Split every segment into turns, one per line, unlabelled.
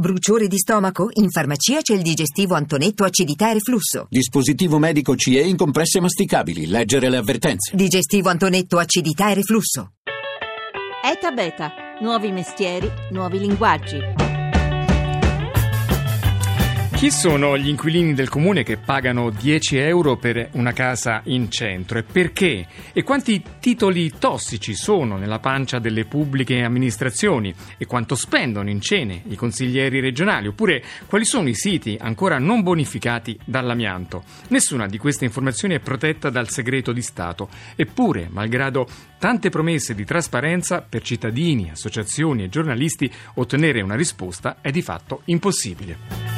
Bruciore di stomaco? In farmacia c'è il digestivo Antonetto acidità e reflusso.
Dispositivo medico CE in compresse masticabili. Leggere le avvertenze.
Digestivo Antonetto acidità e reflusso.
ETA Beta. Nuovi mestieri, nuovi linguaggi.
Chi sono gli inquilini del comune che pagano 10 euro per una casa in centro e perché? E quanti titoli tossici sono nella pancia delle pubbliche amministrazioni? E quanto spendono in cene i consiglieri regionali? Oppure quali sono i siti ancora non bonificati dall'amianto? Nessuna di queste informazioni è protetta dal segreto di Stato. Eppure, malgrado tante promesse di trasparenza per cittadini, associazioni e giornalisti, ottenere una risposta è di fatto impossibile.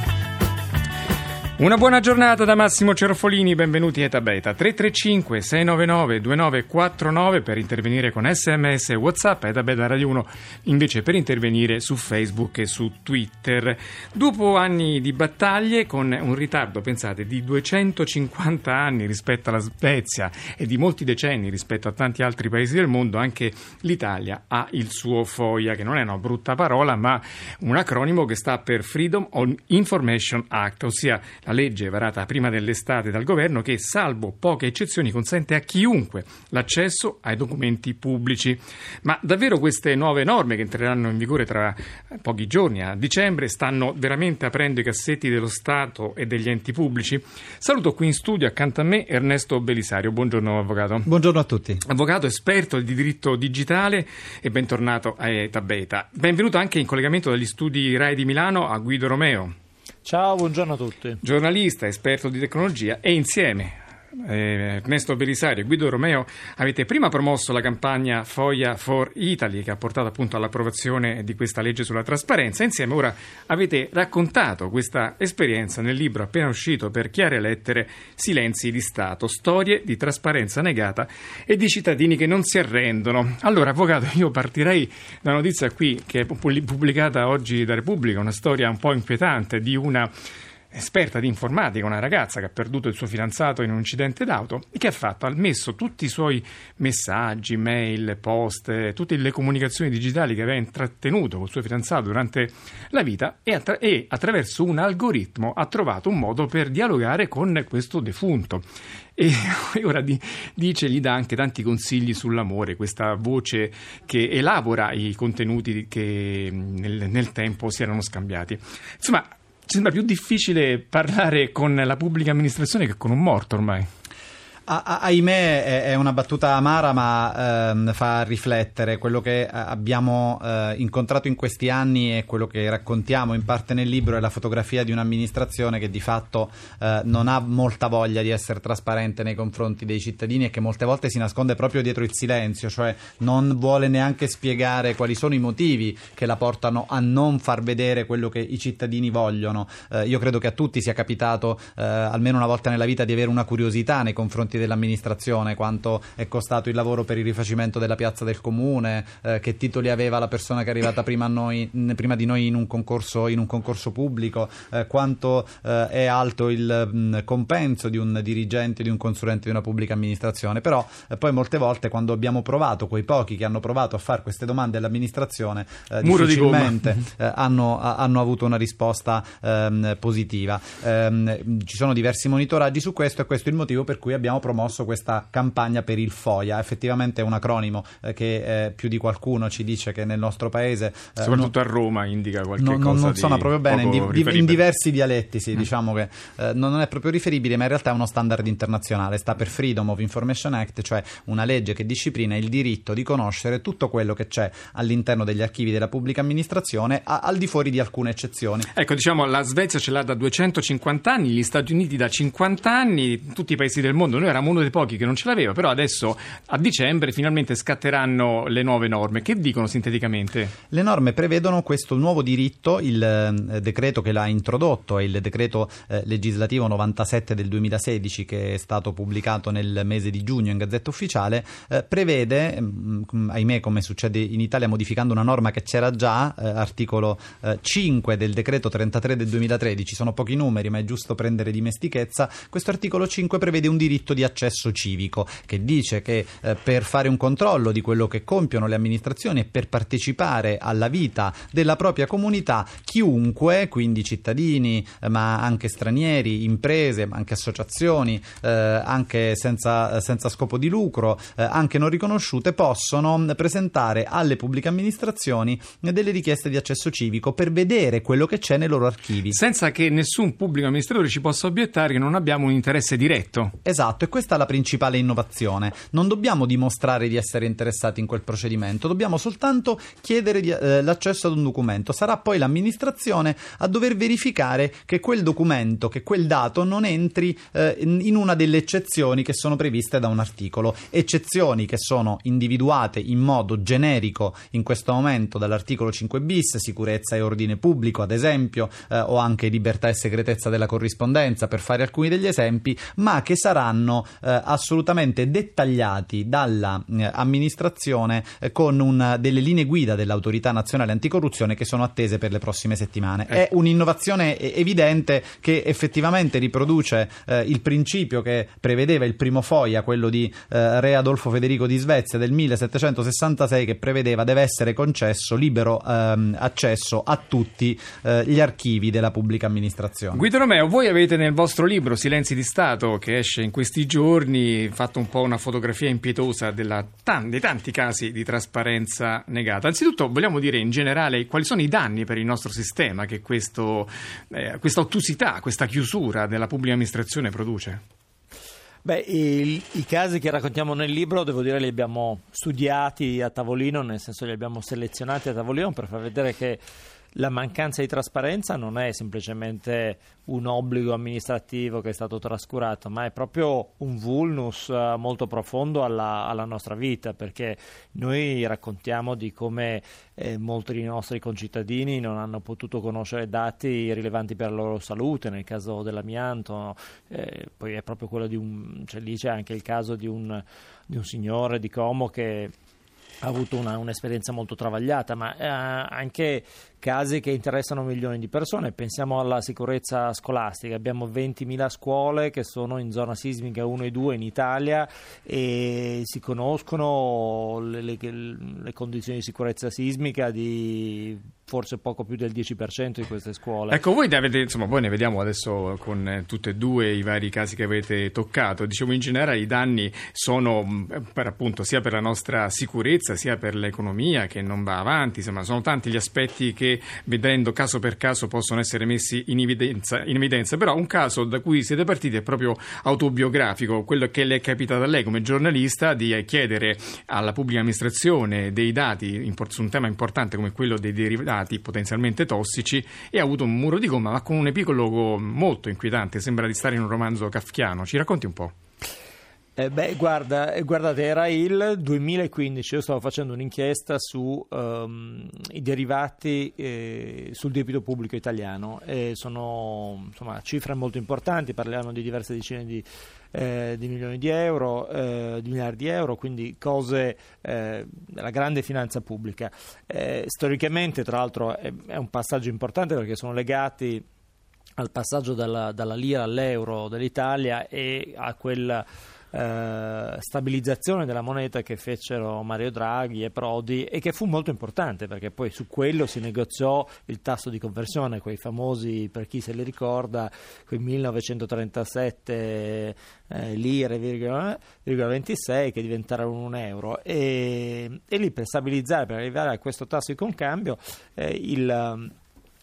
Una buona giornata da Massimo Cerofolini, benvenuti a Eta Beta 335 699 2949 per intervenire con sms e whatsapp Eta Beta Radio 1 invece per intervenire su Facebook e su Twitter. Dopo anni di battaglie con un ritardo, pensate, di 250 anni rispetto alla Svezia e di molti decenni rispetto a tanti altri paesi del mondo, anche l'Italia ha il suo FOIA, che non è una brutta parola, ma un acronimo che sta per Freedom on Information Act, ossia la legge varata prima dell'estate dal governo che, salvo poche eccezioni, consente a chiunque l'accesso ai documenti pubblici. Ma davvero queste nuove norme che entreranno in vigore tra pochi giorni, a dicembre, stanno veramente aprendo i cassetti dello Stato e degli enti pubblici? Saluto qui in studio accanto a me Ernesto Belisario. Buongiorno avvocato.
Buongiorno a tutti.
Avvocato esperto di diritto digitale e bentornato a Tabeta. Benvenuto anche in collegamento dagli studi RAI di Milano a Guido Romeo.
Ciao, buongiorno a tutti.
Giornalista, esperto di tecnologia e insieme eh, Ernesto Belisario e Guido Romeo avete prima promosso la campagna Foia for Italy che ha portato appunto all'approvazione di questa legge sulla trasparenza. Insieme ora avete raccontato questa esperienza nel libro appena uscito per chiare lettere Silenzi di Stato, storie di trasparenza negata e di cittadini che non si arrendono. Allora, avvocato, io partirei da una notizia qui che è pubblicata oggi da Repubblica, una storia un po' inquietante di una esperta di informatica, una ragazza che ha perduto il suo fidanzato in un incidente d'auto e che ha fatto, ha messo tutti i suoi messaggi, mail, post, tutte le comunicazioni digitali che aveva intrattenuto con il suo fidanzato durante la vita e, attra- e attraverso un algoritmo ha trovato un modo per dialogare con questo defunto. E ora di, dice, gli dà anche tanti consigli sull'amore, questa voce che elabora i contenuti che nel, nel tempo si erano scambiati. Insomma, sembra più difficile parlare con la pubblica amministrazione che con un morto ormai.
Ahimè è una battuta amara ma ehm, fa riflettere. Quello che eh, abbiamo eh, incontrato in questi anni e quello che raccontiamo in parte nel libro è la fotografia di un'amministrazione che di fatto eh, non ha molta voglia di essere trasparente nei confronti dei cittadini e che molte volte si nasconde proprio dietro il silenzio, cioè non vuole neanche spiegare quali sono i motivi che la portano a non far vedere quello che i cittadini vogliono. Eh, io credo che a tutti sia capitato eh, almeno una volta nella vita di avere una curiosità nei confronti dell'amministrazione, quanto è costato il lavoro per il rifacimento della piazza del comune, eh, che titoli aveva la persona che è arrivata prima, noi, prima di noi in un concorso, in un concorso pubblico, eh, quanto eh, è alto il mh, mm, compenso di un dirigente, di un consulente di una pubblica amministrazione. Però eh, poi molte volte quando abbiamo provato, quei pochi che hanno provato a fare queste domande all'amministrazione, eh, difficilmente eh, hanno, hanno, avuto una risposta ehm, positiva. Ehm, ci sono diversi monitoraggi su questo e questo è il motivo per cui abbiamo promosso questa campagna per il FOIA. Effettivamente è un acronimo eh, che eh, più di qualcuno ci dice che nel nostro paese.
Eh, Soprattutto non, a Roma indica qualche
non,
cosa.
Non suona proprio bene, in, in, diversi dialetti, sì, mm. diciamo che non è proprio riferibile, ma in realtà è uno standard internazionale. Sta per Freedom of Information Act, cioè una legge che disciplina il diritto di conoscere tutto quello che c'è all'interno degli archivi della pubblica amministrazione, a, al di fuori di alcune eccezioni.
Ecco, diciamo, la Svezia ce l'ha da 250 anni, gli Stati Uniti da 50 anni, tutti i paesi del mondo. Noi eravamo uno dei pochi che non ce l'aveva, però adesso a dicembre finalmente scatteranno le nuove norme. Che dicono sinteticamente?
Le norme prevedono questo nuovo diritto, il eh, decreto che l'ha introdotto è il decreto eh, legislativo 97 del 2016 che è stato pubblicato nel mese di giugno in Gazzetta Ufficiale, eh, prevede, mh, mm, ahimè come succede in Italia modificando una norma che c'era già, eh, articolo 5 eh, del decreto 33 del 2013, sono pochi numeri ma è giusto prendere dimestichezza, questo articolo 5 prevede un diritto di di accesso civico che dice che eh, per fare un controllo di quello che compiono le amministrazioni e per partecipare alla vita della propria comunità, chiunque, quindi cittadini, eh, ma anche stranieri, imprese, ma anche associazioni, eh, anche senza, senza, scopo di lucro, eh, anche non riconosciute, possono presentare alle pubbliche amministrazioni delle richieste di accesso civico per vedere quello che c'è nei loro archivi.
Senza che nessun pubblico amministratore ci possa obiettare che non abbiamo un interesse diretto.
Esatto, e questa è la principale innovazione. Non dobbiamo dimostrare di essere interessati in quel procedimento, dobbiamo soltanto chiedere di, eh, l'accesso ad un documento. Sarà poi l'amministrazione a dover verificare che quel documento, che quel dato non entri eh, in una delle eccezioni che sono previste da un articolo. Eccezioni che sono individuate in modo generico in questo momento dall'articolo 5 bis, sicurezza e ordine pubblico, ad esempio, eh, o anche libertà e segretezza della corrispondenza, per fare alcuni degli esempi, ma che saranno eh, assolutamente dettagliati dall'amministrazione eh, eh, con un, delle linee guida dell'autorità nazionale anticorruzione che sono attese per le prossime settimane. È ecco. un'innovazione evidente che effettivamente riproduce eh, il principio che prevedeva il primo foia, quello di eh, Re Adolfo Federico di Svezia del 1766, che prevedeva deve essere concesso libero ehm, accesso a tutti eh, gli archivi della pubblica amministrazione.
Guido Romeo, voi avete nel vostro libro Silenzi di Stato, che esce in questi giorni, fatto un po' una fotografia impietosa della, dei tanti casi di trasparenza negata. Anzitutto vogliamo dire in generale quali sono i danni per il nostro sistema che questo, eh, questa ottusità, questa chiusura della pubblica amministrazione produce?
Beh, i, i, casi che raccontiamo nel libro, devo dire, li abbiamo studiati a tavolino, nel senso li abbiamo selezionati a tavolino per far vedere che la mancanza di trasparenza non è semplicemente un obbligo amministrativo che è stato trascurato, ma è proprio un vulnus eh, molto profondo alla, alla nostra vita, perché noi raccontiamo di come eh, molti dei nostri concittadini non hanno potuto conoscere dati rilevanti per la loro salute, nel caso dell'amianto, eh, poi è proprio quello di un, cioè lì c'è anche il caso di un, di un signore di Como che ha avuto una, un'esperienza molto travagliata, ma eh, anche casi che interessano milioni di persone. Pensiamo alla sicurezza scolastica, abbiamo 20.000 scuole che sono in zona sismica 1 e 2 in Italia e si conoscono le, le, le condizioni di sicurezza sismica di forse poco più del 10% di queste scuole.
Ecco, voi, avete, insomma, voi ne vediamo adesso con eh, tutti e due i vari casi che avete toccato. Diciamo, in generale i danni sono mm, per, appunto sia per la nostra sicurezza sia per l'economia che non va avanti, insomma, sono tanti gli aspetti che vedendo caso per caso possono essere messi in evidenza, in evidenza, però un caso da cui siete partiti è proprio autobiografico, quello che le è capitato a lei come giornalista di chiedere alla pubblica amministrazione dei dati su un tema importante come quello dei derivati potenzialmente tossici e ha avuto un muro di gomma ma con un epilogo molto inquietante, sembra di stare in un romanzo kafkiano. Ci racconti un po'?
Eh beh, guarda, eh, guardate, era il 2015, io stavo facendo un'inchiesta sui um, derivati eh, sul debito pubblico italiano e sono insomma, cifre molto importanti, parliamo di diverse decine di, eh, di milioni di euro, eh, di miliardi di euro, quindi cose eh, della grande finanza pubblica. storicamente, tra l'altro, è, è un passaggio importante perché sono legati al passaggio dalla, dalla lira all'euro dell'Italia e a quella eh, stabilizzazione della moneta che fecero Mario Draghi e Prodi e che fu molto importante perché poi su quello si negoziò il tasso di conversione, quei famosi, per chi se li ricorda, quei 1937 eh, lire, virgola, 26 che diventarono un euro. E, e, lì per stabilizzare, per arrivare a questo tasso di concambio eh, il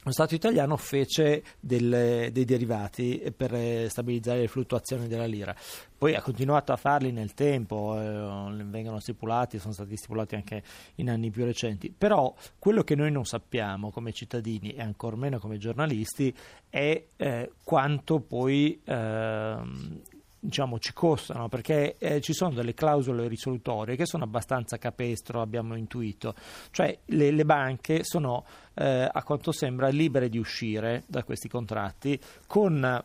lo Stato italiano fece del, dei derivati per eh, stabilizzare le fluttuazioni della lira. Poi ha continuato a farli nel tempo, eh, vengono stipulati, sono stati stipulati anche in anni più recenti. Però quello che noi non sappiamo come cittadini e ancor meno come giornalisti è eh, quanto poi ehm, diciamo, ci costano perché eh, ci sono delle clausole risolutorie che sono abbastanza capestro, abbiamo intuito, cioè le, le banche sono eh, a quanto sembra libere di uscire da questi contratti con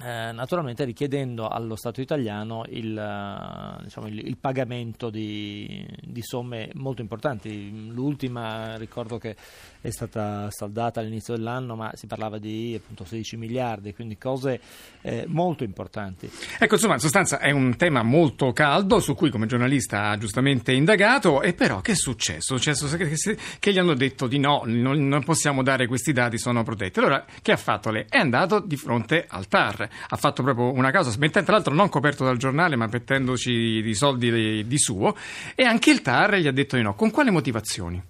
eh, naturalmente richiedendo allo Stato italiano il, eh, diciamo, il, il pagamento di, di, somme molto importanti. L'ultima ricordo che è stata saldata all'inizio dell'anno, ma si parlava di appunto 16 miliardi, quindi cose eh, molto importanti.
Ecco, insomma, in sostanza è un tema molto caldo su cui come giornalista ha giustamente indagato, e però che è successo? È successo che, che gli hanno detto di no, non, non possiamo dare questi dati, sono protetti. Allora, che ha fatto lei? È andato di fronte al TAR ha fatto proprio una causa, mettendo, tra l'altro non coperto dal giornale, ma mettendoci di soldi di, di suo, e anche il TAR gli ha detto di no. Con quali motivazioni?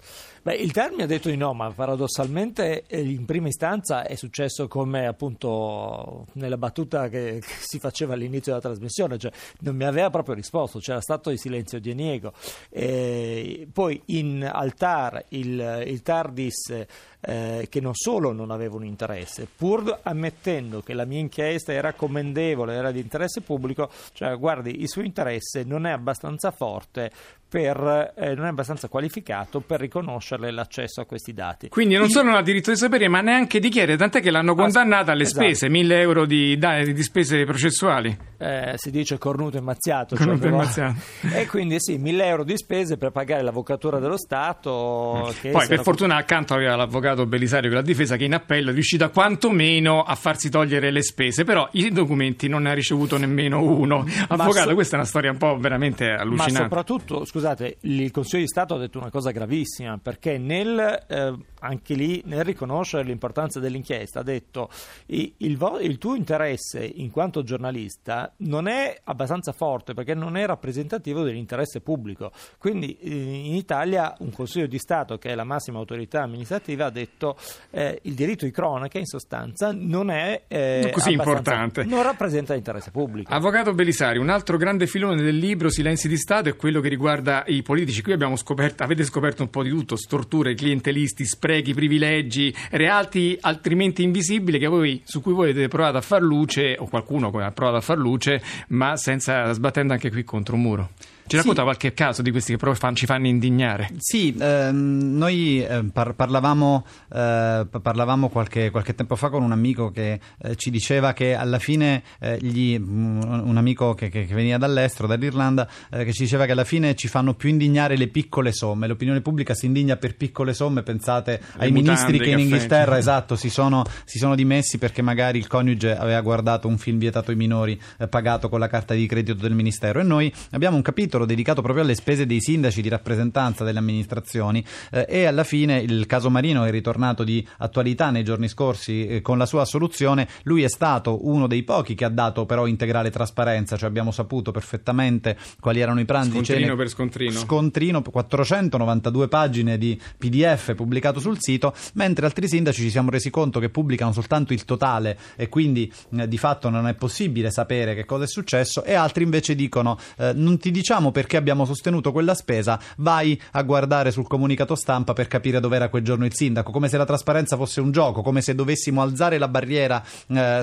Beh, il TAR mi ha detto di no, ma paradossalmente eh, in prima istanza è successo come appunto nella battuta che, che si faceva all'inizio della trasmissione, cioè non mi aveva proprio risposto, c'era stato il silenzio di Eniego. E poi in, al TAR il, il TAR disse eh, che non solo non aveva un interesse, pur ammettendo che la mia inchiesta era commendevole, era di interesse pubblico, cioè guardi, il suo interesse non è abbastanza forte per, eh, non è abbastanza qualificato per riconoscerle l'accesso a questi dati.
Quindi non solo non ha diritto di sapere, ma neanche di chiedere, tant'è che l'hanno condannata alle esatto. spese, 1000 euro di, di spese processuali.
Eh, si dice cornuto e mazziato.
Cornuto
cioè,
e mazziato.
E quindi sì, 1000 euro di spese per pagare l'avvocatura dello Stato.
Poi per fortuna accanto aveva l'avvocato Belisario che l'ha difesa che in appello è riuscita quantomeno a farsi togliere le spese, però i documenti non ne ha ricevuto nemmeno uno. Avvocato, so- questa è una storia un po' veramente allucinante.
Ma soprattutto, scusate, scusate, il Consiglio di Stato ha detto una cosa gravissima, perché nel, eh, anche lì nel riconoscere l'importanza dell'inchiesta ha detto il, il, il, tuo interesse in quanto giornalista non è abbastanza forte perché non è rappresentativo dell'interesse pubblico. Quindi eh, in Italia un Consiglio di Stato, che è la massima autorità amministrativa, ha detto eh, il diritto di cronaca in sostanza non è
eh, così importante.
Non rappresenta l'interesse pubblico.
Avvocato Belisari, un altro grande filone del libro Silenzi di Stato è quello che riguarda riguarda i politici, qui abbiamo scoperto, avete scoperto un po' di tutto, storture, clientelisti, sprechi, privilegi, reati altrimenti invisibili voi, su cui voi avete provato a far luce, o qualcuno ha provato a far luce, ma senza sbattendo anche qui contro un muro. Ci racconta sì. qualche caso di questi che però fan, ci fanno indignare?
Sì, ehm, noi eh, par- parlavamo, eh, parlavamo qualche, qualche, tempo fa con un amico che eh, ci diceva che alla fine eh, gli, un amico che, che, che, veniva dall'estero, dall'Irlanda, eh, che ci diceva che alla fine ci fanno più indignare le piccole somme. L'opinione pubblica si indigna per piccole somme, pensate le ai ministri che in Inghilterra esatto, si, sono, si, sono, dimessi perché magari il coniuge aveva guardato un film vietato ai minori eh, pagato con la carta di credito del ministero e noi abbiamo un capitolo capitolo dedicato proprio alle spese dei sindaci di rappresentanza delle amministrazioni eh, e alla fine il caso Marino è ritornato di attualità nei giorni scorsi eh, con la sua assoluzione. Lui è stato uno dei pochi che ha dato però integrale trasparenza, cioè abbiamo saputo perfettamente quali erano i pranzi.
Scontrino per scontrino.
Scontrino, 492 pagine di PDF pubblicato sul sito, mentre altri sindaci ci siamo resi conto che pubblicano soltanto il totale e quindi eh, di fatto non è possibile sapere che cosa è successo e altri invece dicono eh, non ti diciamo sappiamo perché abbiamo sostenuto quella spesa, vai a guardare sul comunicato stampa per capire dove era quel giorno il sindaco, come se la trasparenza fosse un gioco, come se dovessimo alzare la barriera eh,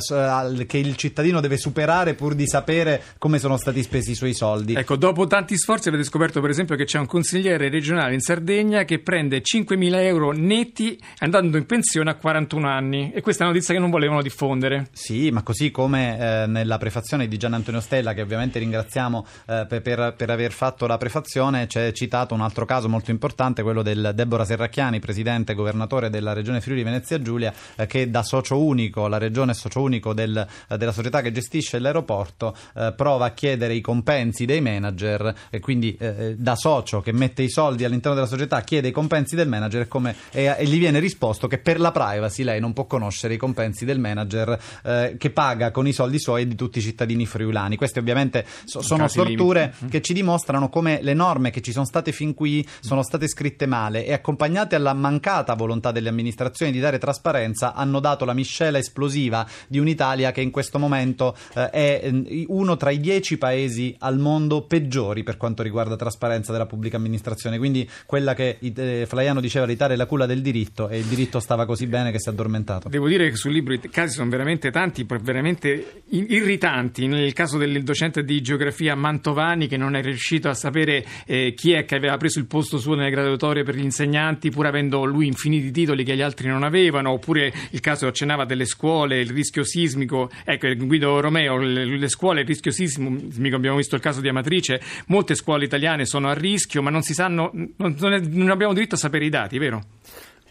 che il cittadino deve superare pur di sapere come sono stati spesi i suoi soldi.
Ecco, dopo tanti sforzi avete scoperto per esempio che c'è un consigliere regionale in Sardegna che prende 5.000 euro netti andando in pensione a 41 anni e questa è una notizia che non volevano diffondere.
Sì, ma così come eh, nella prefazione di Gian Antonio Stella che ovviamente ringraziamo eh, per, per, per aver fatto la prefazione c'è citato un altro caso molto importante, quello del Deborah Serracchiani, presidente e governatore della regione Friuli Venezia Giulia, eh, che da socio unico, la regione è socio unico del, eh, della società che gestisce l'aeroporto, eh, prova a chiedere i compensi dei manager e quindi eh, eh, da socio che mette i soldi all'interno della società chiede i compensi del manager e, come, e, e gli viene risposto che per la privacy lei non può conoscere i compensi del manager eh, che paga con i soldi suoi e di tutti i cittadini friulani. Queste ovviamente so, sono storture che ci dimostrano come le norme che ci sono state fin qui sono state scritte male e accompagnate alla mancata volontà delle amministrazioni di dare trasparenza hanno dato la miscela esplosiva di un'Italia che in questo momento eh, è eh, uno tra i dieci paesi al mondo peggiori per quanto riguarda trasparenza della pubblica amministrazione. Quindi quella che eh, Flaiano diceva l'Italia è la culla del diritto e il diritto stava così bene che si è addormentato.
Devo dire che sul libro i casi sono veramente tanti, veramente irritanti. Nel caso del docente di geografia Mantovani che non è riuscito a sapere eh, chi è che aveva preso il posto suo nelle graduatorie per gli insegnanti, pur avendo lui infiniti titoli che gli altri non avevano, oppure il caso accennava delle scuole, il rischio sismico, ecco Guido Romeo, le, le scuole, il rischio sismico, abbiamo visto il caso di Amatrice, molte scuole italiane sono a rischio, ma non si sanno, non, non, abbiamo diritto a sapere i dati, vero?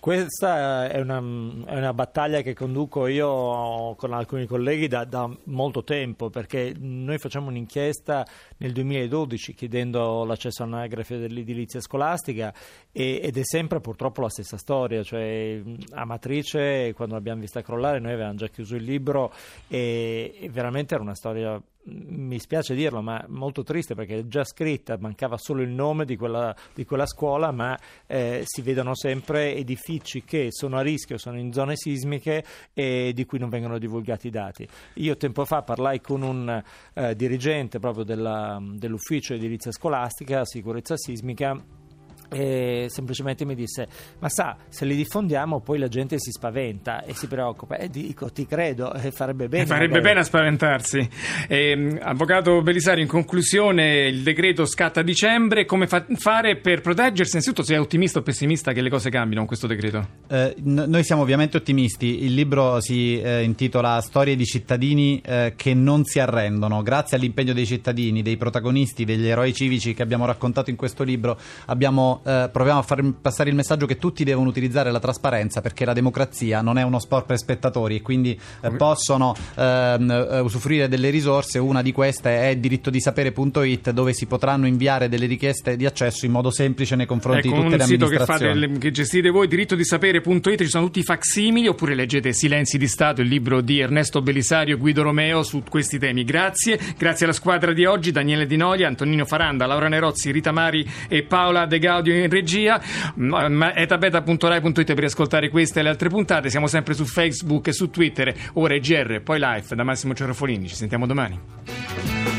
Questa è una, è una, battaglia che conduco io con alcuni colleghi da, da, molto tempo, perché noi facciamo un'inchiesta nel 2012 chiedendo l'accesso all'anagrafe dell'edilizia scolastica e, ed è sempre purtroppo la stessa storia, cioè a quando l'abbiamo vista crollare noi avevamo già chiuso il libro e, e veramente era una storia mi spiace dirlo, ma molto triste perché è già scritta, mancava solo il nome di quella, di quella scuola, ma eh, si vedono sempre edifici che sono a rischio, sono in zone sismiche e di cui non vengono divulgati i dati. Io tempo fa parlai con un eh, dirigente proprio della, dell'ufficio edilizia scolastica, sicurezza sismica, e semplicemente mi disse ma sa se li diffondiamo poi la gente si spaventa e si preoccupa. E dico ti credo e farebbe bene
e farebbe magari. bene a spaventarsi. Eh, avvocato Belisario in conclusione il decreto scatta a dicembre. Come fa- fare per proteggersi? Innanzitutto sei ottimista o pessimista che le cose cambino con questo decreto?
Eh, n- noi siamo ovviamente ottimisti. Il libro si eh, intitola Storie di cittadini eh, che non si arrendono. Grazie all'impegno dei cittadini dei protagonisti degli eroi civici che abbiamo raccontato in questo libro abbiamo eh, proviamo a far passare il messaggio che tutti devono utilizzare la trasparenza perché la democrazia non è uno sport per spettatori e quindi eh, possono ehm, eh, usufruire delle risorse. Una di queste è diritto di sapere.it dove si potranno inviare delle richieste di accesso in modo semplice nei confronti
ecco,
di tutte le
amministrazioni. È un sito che, gestite voi, diritto di sapere.it, ci sono tutti i facsimili oppure leggete Silenzi di Stato, il libro di Ernesto Belisario e Guido Romeo su questi temi. Grazie, grazie alla squadra di oggi, Daniele Di Noia, Antonino Faranda, Laura Nerozzi, Rita Mari e Paola De Gaudio in regia, etabeta.rai.it per ascoltare queste e le altre puntate. Siamo sempre su Facebook e su Twitter, ora è GR, poi live da Massimo Cerrofolini. Ci sentiamo domani.